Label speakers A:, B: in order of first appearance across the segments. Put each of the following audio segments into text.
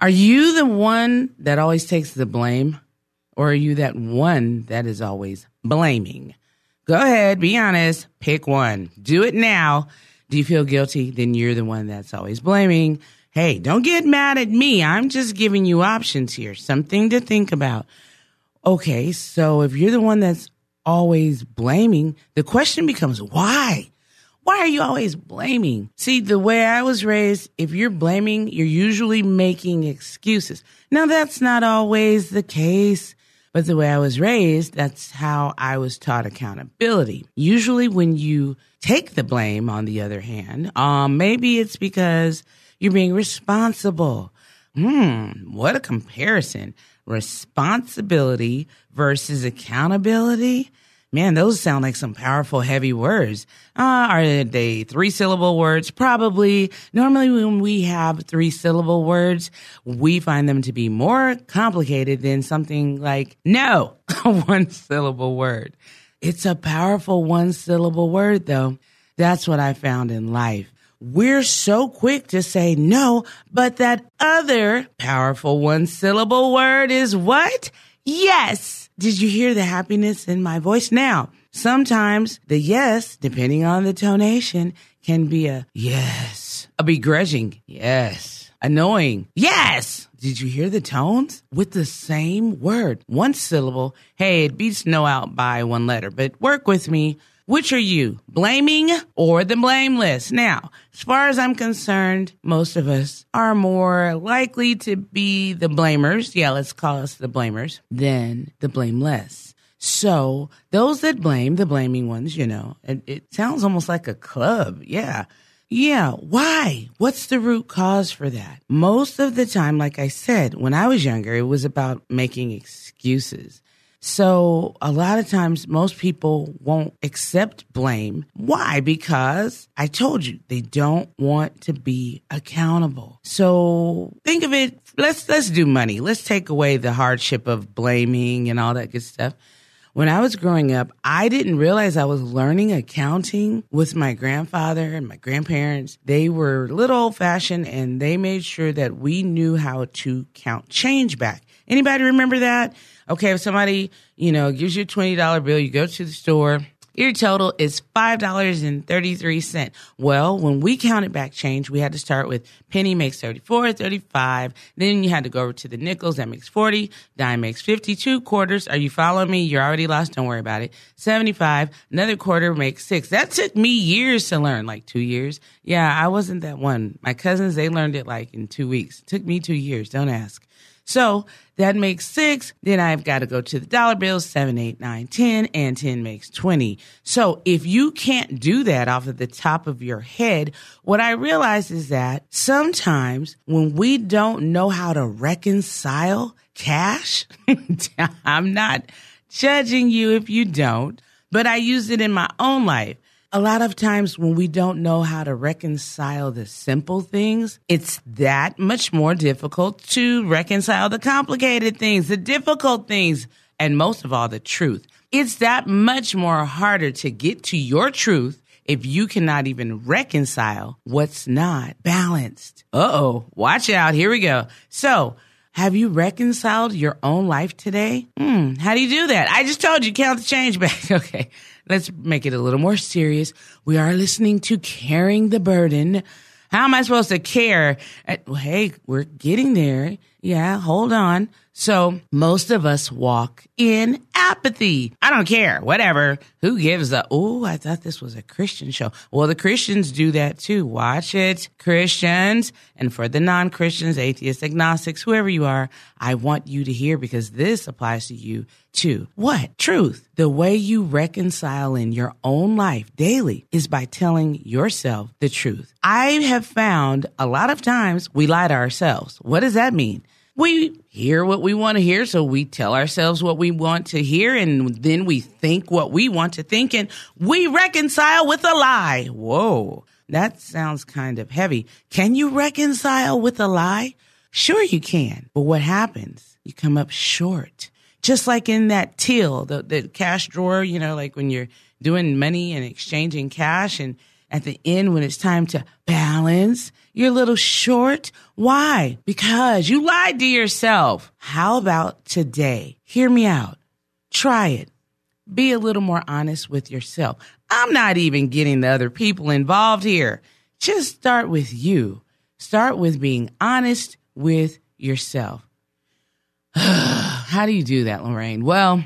A: Are you the one that always takes the blame? Or are you that one that is always blaming? Go ahead, be honest, pick one. Do it now. Do you feel guilty? Then you're the one that's always blaming. Hey, don't get mad at me. I'm just giving you options here, something to think about. Okay, so if you're the one that's always blaming, the question becomes why? Why are you always blaming? See, the way I was raised, if you're blaming, you're usually making excuses. Now, that's not always the case, but the way I was raised, that's how I was taught accountability. Usually, when you take the blame, on the other hand, um, maybe it's because you're being responsible. Hmm, what a comparison. Responsibility versus accountability. Man, those sound like some powerful, heavy words. Uh, are they three syllable words? Probably. Normally, when we have three syllable words, we find them to be more complicated than something like no, one syllable word. It's a powerful one syllable word, though. That's what I found in life. We're so quick to say no, but that other powerful one syllable word is what? Yes. Did you hear the happiness in my voice? Now, sometimes the yes, depending on the tonation, can be a yes, a begrudging yes, annoying yes. Did you hear the tones? With the same word, one syllable. Hey, it beats no out by one letter, but work with me. Which are you, blaming or the blameless? Now, as far as I'm concerned, most of us are more likely to be the blamers. Yeah, let's call us the blamers than the blameless. So those that blame, the blaming ones, you know, it, it sounds almost like a club. Yeah. Yeah. Why? What's the root cause for that? Most of the time, like I said, when I was younger, it was about making excuses. So a lot of times most people won't accept blame. Why? Because I told you they don't want to be accountable. So think of it, let's let's do money. Let's take away the hardship of blaming and all that good stuff. When I was growing up, I didn't realize I was learning accounting with my grandfather and my grandparents. They were a little old fashioned and they made sure that we knew how to count change back. Anybody remember that? Okay, if somebody, you know, gives you a $20 bill, you go to the store, your total is $5.33. Well, when we counted back change, we had to start with penny makes 34, 35. Then you had to go over to the nickels. That makes 40. Dime makes 52 quarters. Are you following me? You're already lost. Don't worry about it. 75. Another quarter makes six. That took me years to learn, like two years. Yeah, I wasn't that one. My cousins, they learned it like in two weeks. It took me two years. Don't ask. So that makes six. Then I've got to go to the dollar bills, seven, eight, nine, ten, and 10 makes 20. So if you can't do that off of the top of your head, what I realize is that sometimes when we don't know how to reconcile cash, I'm not judging you if you don't, but I use it in my own life. A lot of times when we don't know how to reconcile the simple things, it's that much more difficult to reconcile the complicated things, the difficult things, and most of all, the truth. It's that much more harder to get to your truth if you cannot even reconcile what's not balanced. Uh oh, watch out. Here we go. So, have you reconciled your own life today? Hmm, how do you do that? I just told you, count the change back. okay, let's make it a little more serious. We are listening to Carrying the Burden. How am I supposed to care? Uh, Hey, we're getting there. Yeah, hold on. So most of us walk in apathy. I don't care. Whatever. Who gives a, oh, I thought this was a Christian show. Well, the Christians do that too. Watch it, Christians. And for the non Christians, atheists, agnostics, whoever you are, I want you to hear because this applies to you too. What? Truth. The way you reconcile in your own life daily is by telling yourself the truth. I have found a lot of times we lie to ourselves. What does that mean? We hear what we want to hear, so we tell ourselves what we want to hear, and then we think what we want to think, and we reconcile with a lie. Whoa, that sounds kind of heavy. Can you reconcile with a lie? Sure, you can. But what happens? You come up short. Just like in that till, the, the cash drawer, you know, like when you're doing money and exchanging cash and at the end when it's time to balance, you're a little short. Why? Because you lied to yourself. How about today? Hear me out. Try it. Be a little more honest with yourself. I'm not even getting the other people involved here. Just start with you. Start with being honest with yourself. How do you do that, Lorraine? Well,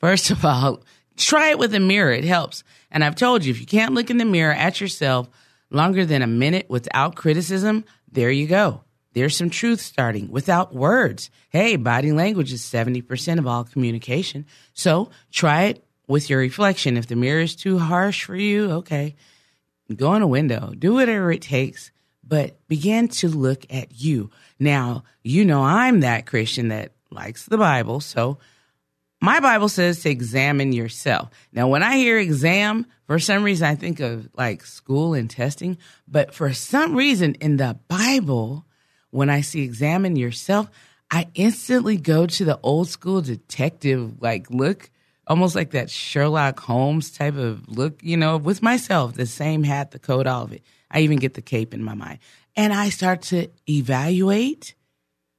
A: first of all, try it with a mirror. It helps. And I've told you, if you can't look in the mirror at yourself longer than a minute without criticism, there you go. There's some truth starting without words. Hey, body language is 70% of all communication. So try it with your reflection. If the mirror is too harsh for you, okay, go in a window, do whatever it takes, but begin to look at you. Now, you know, I'm that Christian that likes the Bible. So my Bible says to examine yourself. Now, when I hear exam, for some reason, I think of like school and testing. But for some reason in the Bible, when I see examine yourself, I instantly go to the old school detective like look, almost like that Sherlock Holmes type of look, you know, with myself, the same hat, the coat, all of it. I even get the cape in my mind. And I start to evaluate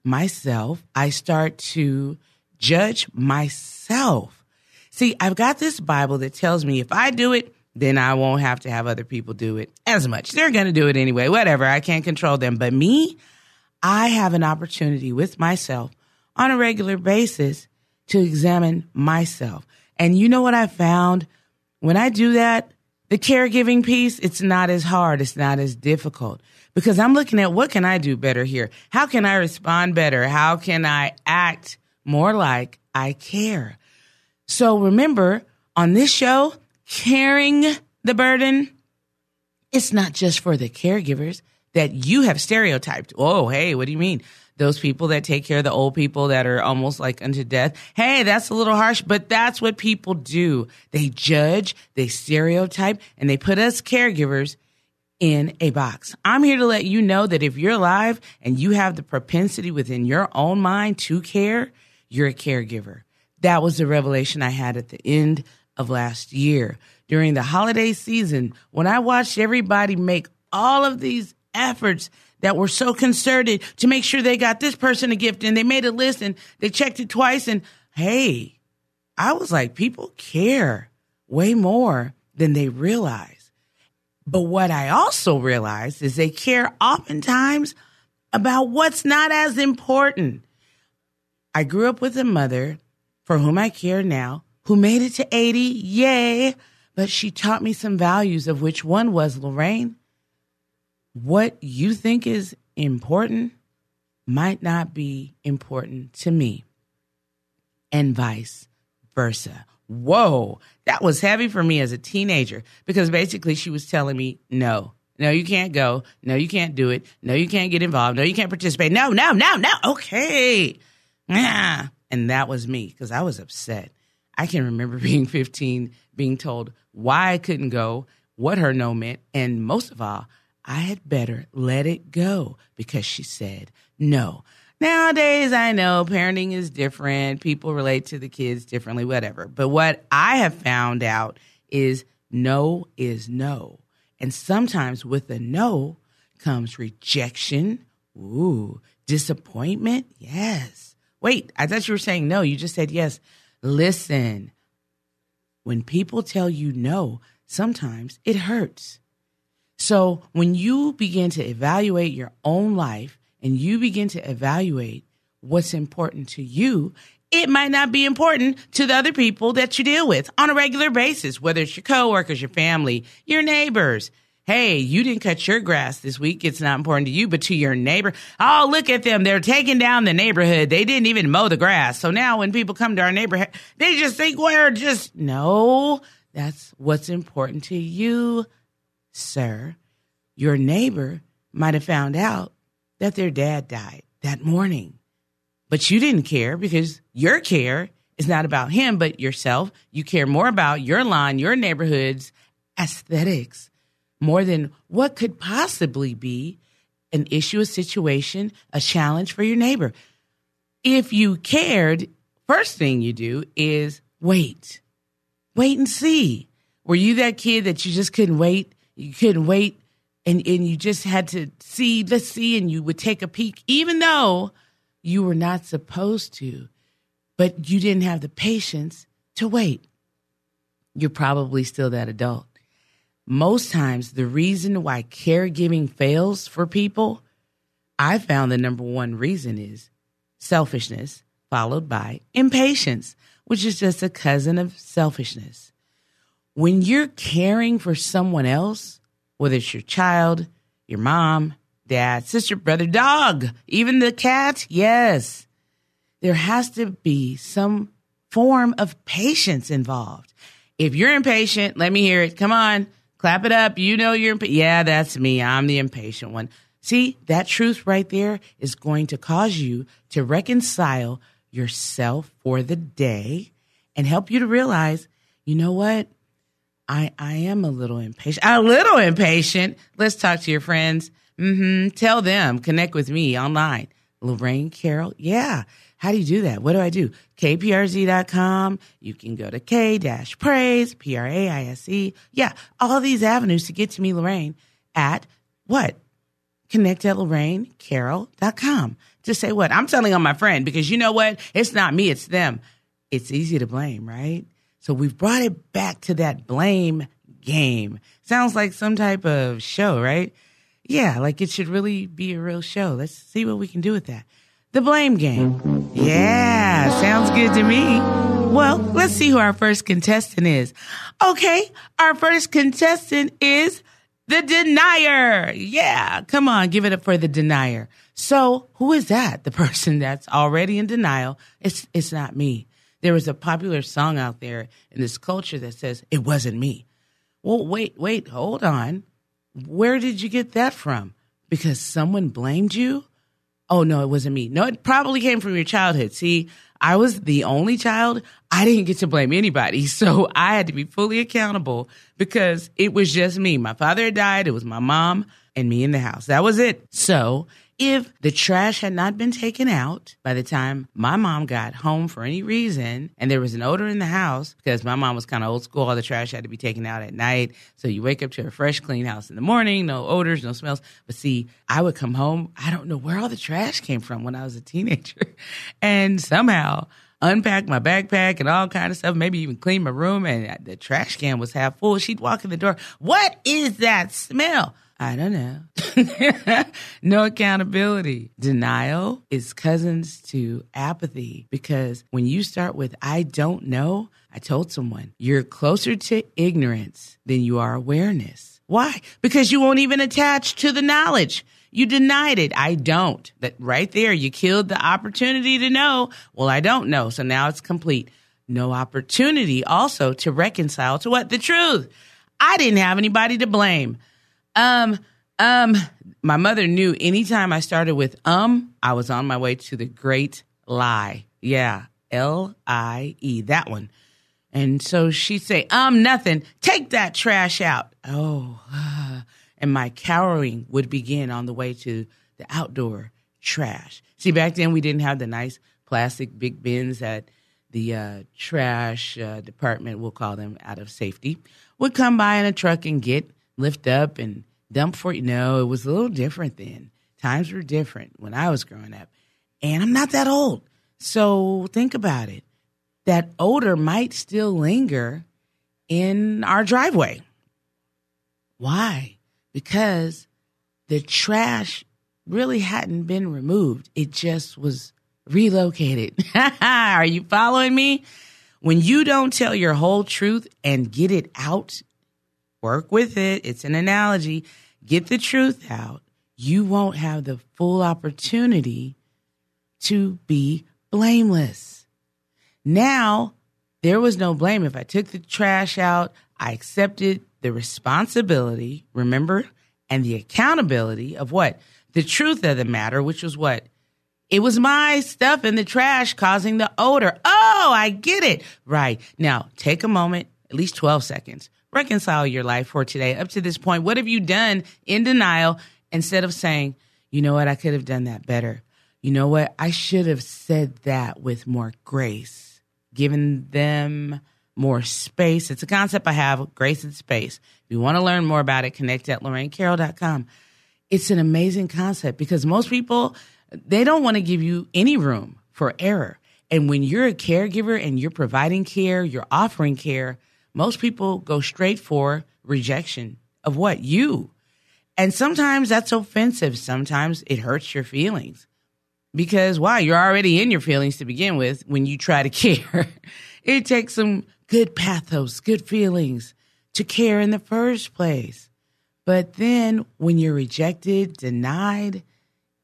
A: myself. I start to judge myself. See, I've got this Bible that tells me if I do it, then I won't have to have other people do it as much. They're going to do it anyway, whatever. I can't control them. But me, I have an opportunity with myself on a regular basis to examine myself. And you know what I found? When I do that, the caregiving piece, it's not as hard. It's not as difficult because I'm looking at what can I do better here? How can I respond better? How can I act more like I care? So remember on this show, carrying the burden, it's not just for the caregivers that you have stereotyped. Oh, hey, what do you mean? Those people that take care of the old people that are almost like unto death. Hey, that's a little harsh, but that's what people do. They judge, they stereotype, and they put us caregivers in a box. I'm here to let you know that if you're alive and you have the propensity within your own mind to care, you're a caregiver. That was the revelation I had at the end of last year during the holiday season when I watched everybody make all of these efforts that were so concerted to make sure they got this person a gift and they made a list and they checked it twice and hey, I was like, people care way more than they realize. But what I also realized is they care oftentimes about what's not as important. I grew up with a mother for whom I care now, who made it to 80, yay, but she taught me some values of which one was Lorraine. What you think is important might not be important to me, and vice versa. Whoa, that was heavy for me as a teenager because basically she was telling me, no, no, you can't go. No, you can't do it. No, you can't get involved. No, you can't participate. No, no, no, no. Okay. Yeah. And that was me because I was upset. I can remember being 15, being told why I couldn't go, what her no meant, and most of all, I had better let it go because she said no. Nowadays, I know parenting is different. People relate to the kids differently, whatever. But what I have found out is no is no. And sometimes with a no comes rejection, ooh, disappointment, yes. Wait, I thought you were saying no. You just said yes. Listen, when people tell you no, sometimes it hurts. So when you begin to evaluate your own life and you begin to evaluate what's important to you, it might not be important to the other people that you deal with on a regular basis, whether it's your coworkers, your family, your neighbors. Hey, you didn't cut your grass this week. It's not important to you, but to your neighbor. Oh, look at them. They're taking down the neighborhood. They didn't even mow the grass. So now when people come to our neighborhood, they just think we're just, no, that's what's important to you, sir. Your neighbor might have found out that their dad died that morning, but you didn't care because your care is not about him, but yourself. You care more about your lawn, your neighborhood's aesthetics more than what could possibly be an issue, a situation, a challenge for your neighbor. If you cared, first thing you do is wait. Wait and see. Were you that kid that you just couldn't wait? You couldn't wait and, and you just had to see, let's see, and you would take a peek, even though you were not supposed to, but you didn't have the patience to wait. You're probably still that adult most times the reason why caregiving fails for people, I found the number one reason is selfishness, followed by impatience, which is just a cousin of selfishness. When you're caring for someone else, whether it's your child, your mom, dad, sister, brother, dog, even the cat, yes, there has to be some form of patience involved. If you're impatient, let me hear it. Come on. Clap it up. You know you're, imp- yeah, that's me. I'm the impatient one. See, that truth right there is going to cause you to reconcile yourself for the day and help you to realize, you know what? I, I am a little impatient. A little impatient. Let's talk to your friends. Mm-hmm. Tell them, connect with me online. Lorraine Carroll. Yeah. How do you do that? What do I do? KPRZ.com. You can go to K dash praise, P R A I S E. Yeah. All these avenues to get to me, Lorraine, at what? Connect at LorraineCarroll.com. To say what? I'm telling on my friend because you know what? It's not me, it's them. It's easy to blame, right? So we've brought it back to that blame game. Sounds like some type of show, right? Yeah, like it should really be a real show. Let's see what we can do with that. The blame game. Yeah, sounds good to me. Well, let's see who our first contestant is. Okay, our first contestant is the denier. Yeah, come on, give it up for the denier. So, who is that? The person that's already in denial. It's it's not me. There was a popular song out there in this culture that says it wasn't me. Well, wait, wait, hold on. Where did you get that from? Because someone blamed you? Oh, no, it wasn't me. No, it probably came from your childhood. See, I was the only child. I didn't get to blame anybody. So I had to be fully accountable because it was just me. My father had died. It was my mom and me in the house. That was it. So if the trash had not been taken out by the time my mom got home for any reason and there was an odor in the house because my mom was kind of old school all the trash had to be taken out at night. So you wake up to a fresh clean house in the morning no odors no smells. But see i would come home i don't know where all the trash came from when i was a teenager. And somehow unpack my backpack and all kind of stuff maybe even clean my room and the trash can was half full. She'd walk in the door what is that smell I don't know. no accountability. Denial is cousins to apathy because when you start with, I don't know, I told someone, you're closer to ignorance than you are awareness. Why? Because you won't even attach to the knowledge. You denied it. I don't. That right there, you killed the opportunity to know. Well, I don't know. So now it's complete. No opportunity also to reconcile to what? The truth. I didn't have anybody to blame. Um, um, my mother knew anytime I started with um, I was on my way to the great lie. Yeah, L I E, that one. And so she'd say, um, nothing. Take that trash out. Oh, and my cowering would begin on the way to the outdoor trash. See, back then we didn't have the nice plastic big bins that the uh, trash uh, department, we'll call them out of safety, would come by in a truck and get, lift up and dump for you. No, it was a little different then. Times were different when I was growing up. And I'm not that old. So think about it. That odor might still linger in our driveway. Why? Because the trash really hadn't been removed. It just was relocated. Are you following me? When you don't tell your whole truth and get it out, work with it. It's an analogy. Get the truth out. You won't have the full opportunity to be blameless. Now, there was no blame. If I took the trash out, I accepted the responsibility, remember, and the accountability of what? The truth of the matter, which was what? It was my stuff in the trash causing the odor. Oh, I get it. Right. Now, take a moment, at least 12 seconds. Reconcile your life for today. Up to this point, what have you done in denial instead of saying, you know what, I could have done that better? You know what, I should have said that with more grace, given them more space. It's a concept I have, grace and space. If you want to learn more about it, connect at lorrainecarroll.com. It's an amazing concept because most people, they don't want to give you any room for error. And when you're a caregiver and you're providing care, you're offering care, most people go straight for rejection of what? You. And sometimes that's offensive. Sometimes it hurts your feelings because why? You're already in your feelings to begin with when you try to care. it takes some good pathos, good feelings to care in the first place. But then when you're rejected, denied,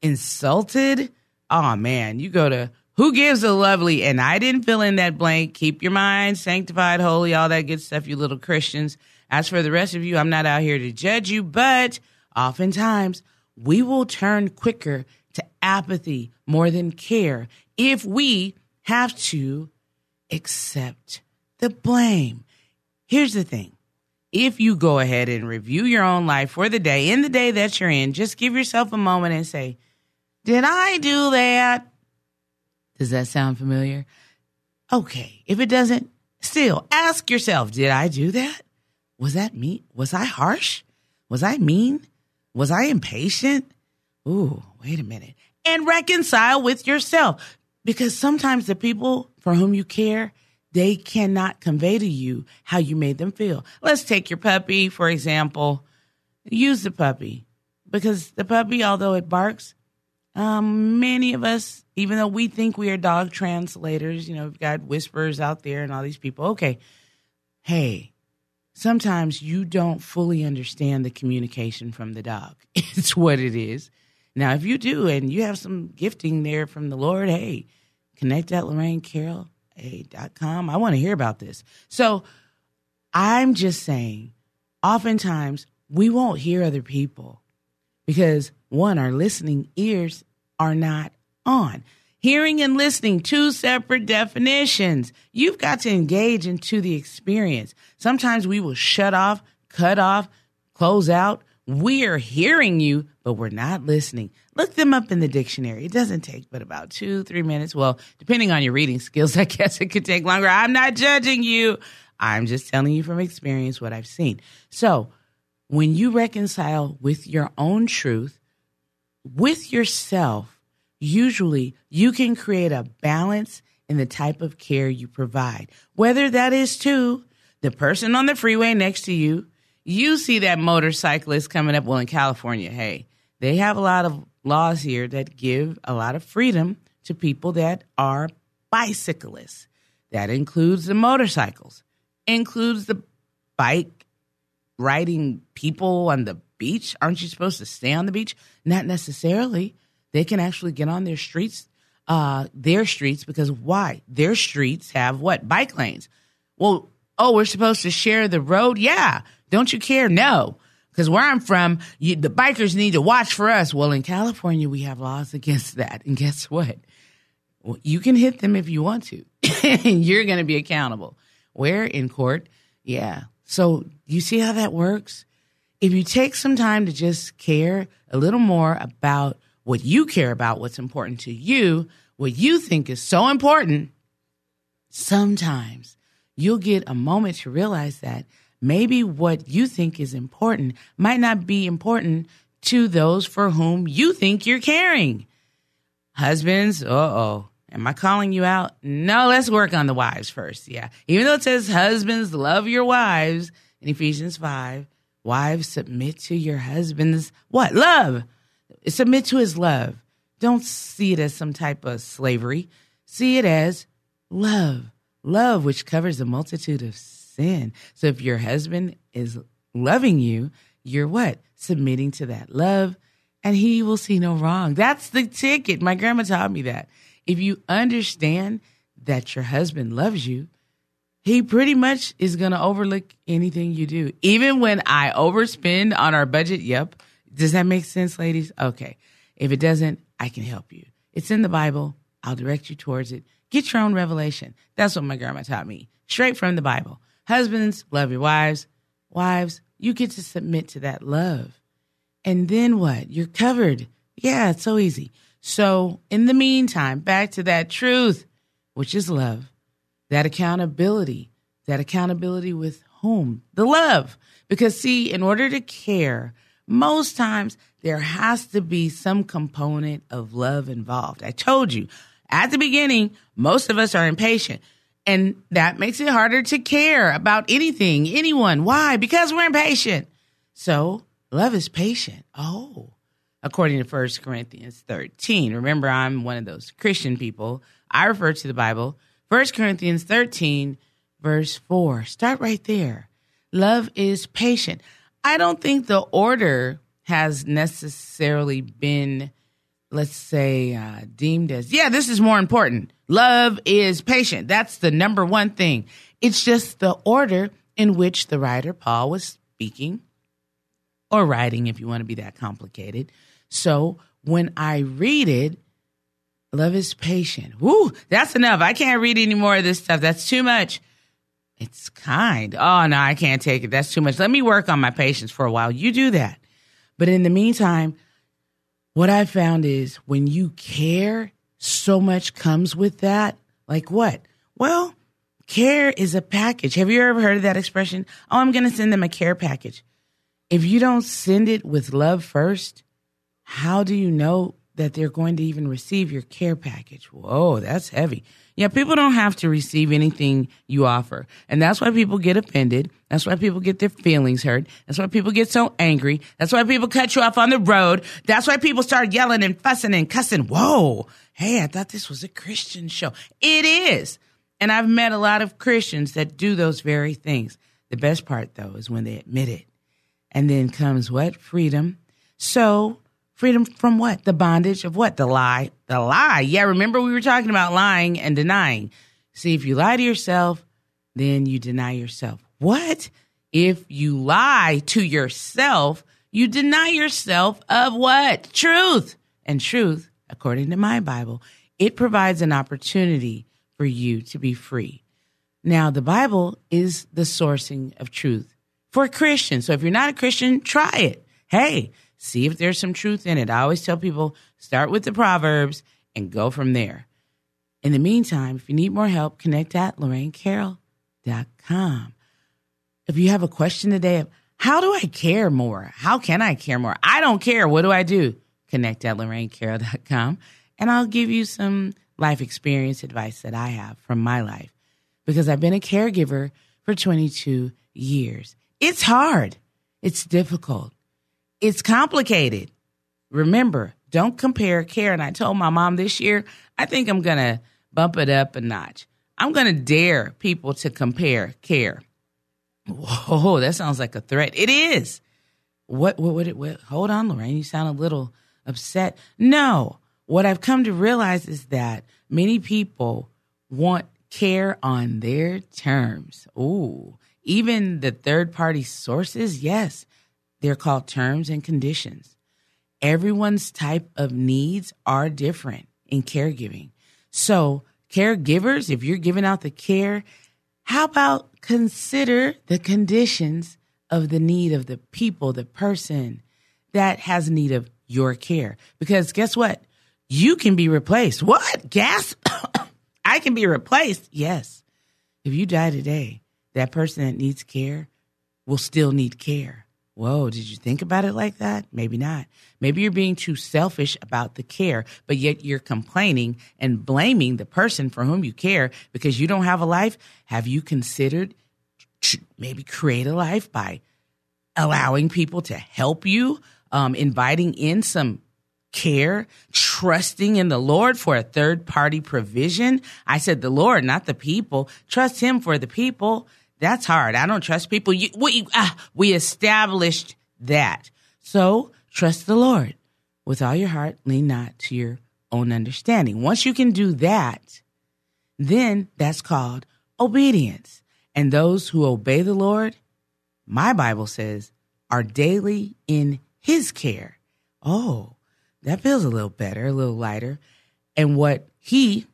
A: insulted, oh man, you go to who gives a lovely, and I didn't fill in that blank. Keep your mind sanctified, holy, all that good stuff, you little Christians. As for the rest of you, I'm not out here to judge you, but oftentimes we will turn quicker to apathy more than care if we have to accept the blame. Here's the thing if you go ahead and review your own life for the day, in the day that you're in, just give yourself a moment and say, Did I do that? Does that sound familiar? Okay. If it doesn't, still ask yourself, Did I do that? Was that me? Was I harsh? Was I mean? Was I impatient? Ooh, wait a minute. And reconcile with yourself because sometimes the people for whom you care, they cannot convey to you how you made them feel. Let's take your puppy, for example. Use the puppy because the puppy, although it barks, um, many of us, even though we think we are dog translators, you know, we've got whisperers out there and all these people. Okay. Hey, sometimes you don't fully understand the communication from the dog. It's what it is. Now, if you do and you have some gifting there from the Lord, hey, connect at LorraineCarroll.com. I want to hear about this. So I'm just saying, oftentimes we won't hear other people because one, our listening ears are not on. Hearing and listening, two separate definitions. You've got to engage into the experience. Sometimes we will shut off, cut off, close out. We are hearing you, but we're not listening. Look them up in the dictionary. It doesn't take but about two, three minutes. Well, depending on your reading skills, I guess it could take longer. I'm not judging you. I'm just telling you from experience what I've seen. So when you reconcile with your own truth, with yourself, usually you can create a balance in the type of care you provide. Whether that is to the person on the freeway next to you, you see that motorcyclist coming up. Well, in California, hey, they have a lot of laws here that give a lot of freedom to people that are bicyclists. That includes the motorcycles, includes the bike riding people on the beach. Aren't you supposed to stay on the beach? Not necessarily. They can actually get on their streets, uh, their streets, because why? Their streets have what? Bike lanes. Well, oh, we're supposed to share the road? Yeah. Don't you care? No. Because where I'm from, you, the bikers need to watch for us. Well, in California, we have laws against that. And guess what? Well, you can hit them if you want to, and you're going to be accountable. Where? In court. Yeah. So you see how that works? If you take some time to just care a little more about what you care about, what's important to you, what you think is so important, sometimes you'll get a moment to realize that maybe what you think is important might not be important to those for whom you think you're caring. Husbands, uh oh. Am I calling you out? No, let's work on the wives first. Yeah. Even though it says husbands love your wives in Ephesians 5, wives submit to your husband's what? Love. Submit to his love. Don't see it as some type of slavery. See it as love. Love, which covers a multitude of sin. So if your husband is loving you, you're what? Submitting to that love, and he will see no wrong. That's the ticket. My grandma taught me that. If you understand that your husband loves you, he pretty much is going to overlook anything you do. Even when I overspend on our budget, yep. Does that make sense, ladies? Okay. If it doesn't, I can help you. It's in the Bible. I'll direct you towards it. Get your own revelation. That's what my grandma taught me, straight from the Bible. Husbands, love your wives. Wives, you get to submit to that love. And then what? You're covered. Yeah, it's so easy. So, in the meantime, back to that truth, which is love, that accountability, that accountability with whom? The love. Because, see, in order to care, most times there has to be some component of love involved. I told you at the beginning, most of us are impatient. And that makes it harder to care about anything, anyone. Why? Because we're impatient. So love is patient. Oh, according to 1 Corinthians 13. Remember, I'm one of those Christian people. I refer to the Bible. 1 Corinthians 13, verse 4. Start right there. Love is patient. I don't think the order has necessarily been, let's say, uh, deemed as, yeah, this is more important. Love is patient. That's the number one thing. It's just the order in which the writer Paul was speaking or writing, if you want to be that complicated. So when I read it, love is patient. Woo, that's enough. I can't read any more of this stuff. That's too much. It's kind. Oh, no, I can't take it. That's too much. Let me work on my patience for a while. You do that. But in the meantime, what I found is when you care, so much comes with that. Like what? Well, care is a package. Have you ever heard of that expression? Oh, I'm going to send them a care package. If you don't send it with love first, how do you know that they're going to even receive your care package? Whoa, that's heavy. Yeah, people don't have to receive anything you offer. And that's why people get offended. That's why people get their feelings hurt. That's why people get so angry. That's why people cut you off on the road. That's why people start yelling and fussing and cussing. Whoa. Hey, I thought this was a Christian show. It is. And I've met a lot of Christians that do those very things. The best part though is when they admit it. And then comes what? Freedom. So Freedom from what? The bondage of what? The lie. The lie. Yeah, remember we were talking about lying and denying. See, if you lie to yourself, then you deny yourself. What? If you lie to yourself, you deny yourself of what? Truth. And truth, according to my Bible, it provides an opportunity for you to be free. Now, the Bible is the sourcing of truth for Christians. So if you're not a Christian, try it. Hey, see if there's some truth in it. I always tell people start with the Proverbs and go from there. In the meantime, if you need more help, connect at lorrainecarroll.com. If you have a question today of how do I care more? How can I care more? I don't care. What do I do? Connect at lorrainecarroll.com and I'll give you some life experience advice that I have from my life because I've been a caregiver for 22 years. It's hard. It's difficult. It's complicated. Remember, don't compare care. And I told my mom this year, I think I'm going to bump it up a notch. I'm going to dare people to compare care. Whoa, that sounds like a threat. It is. What, what it, what, hold on, Lorraine. You sound a little upset. No, what I've come to realize is that many people want care on their terms. Ooh, even the third party sources, yes, they're called terms and conditions. Everyone's type of needs are different in caregiving. So, caregivers, if you're giving out the care, how about consider the conditions of the need of the people, the person that has need of your care? Because guess what? You can be replaced. What? Gas? I can be replaced. Yes. If you die today, that person that needs care will still need care. Whoa, did you think about it like that? Maybe not. Maybe you're being too selfish about the care, but yet you're complaining and blaming the person for whom you care because you don't have a life. Have you considered maybe create a life by allowing people to help you, um, inviting in some care, trusting in the Lord for a third party provision. I said the Lord, not the people. Trust Him for the people. That's hard. I don't trust people. You, we, ah, we established that. So trust the Lord with all your heart. Lean not to your own understanding. Once you can do that, then that's called obedience. And those who obey the Lord, my Bible says, are daily in his care. Oh, that feels a little better, a little lighter. And what he,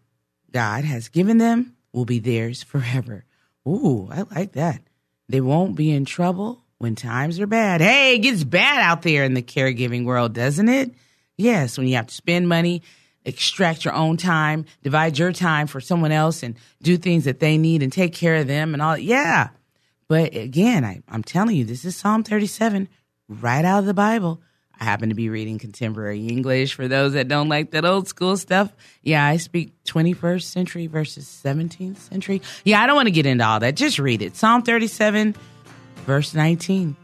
A: God, has given them will be theirs forever. Ooh, I like that. They won't be in trouble when times are bad. Hey, it gets bad out there in the caregiving world, doesn't it? Yes, when you have to spend money, extract your own time, divide your time for someone else and do things that they need and take care of them and all. Yeah. But again, I, I'm telling you, this is Psalm 37 right out of the Bible. I happen to be reading contemporary English for those that don't like that old school stuff. Yeah, I speak 21st century versus 17th century. Yeah, I don't want to get into all that. Just read it. Psalm 37, verse 19.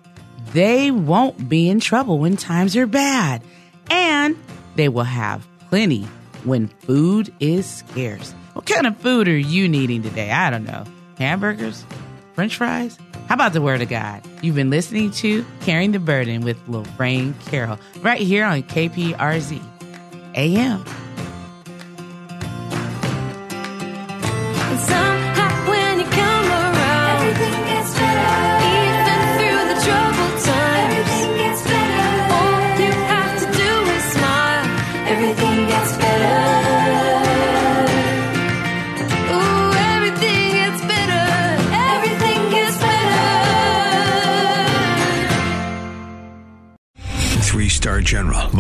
A: They won't be in trouble when times are bad, and they will have plenty when food is scarce. What kind of food are you needing today? I don't know. Hamburgers? French fries? How about the Word of God? You've been listening to Carrying the Burden with Lorraine Carroll right here on KPRZ AM.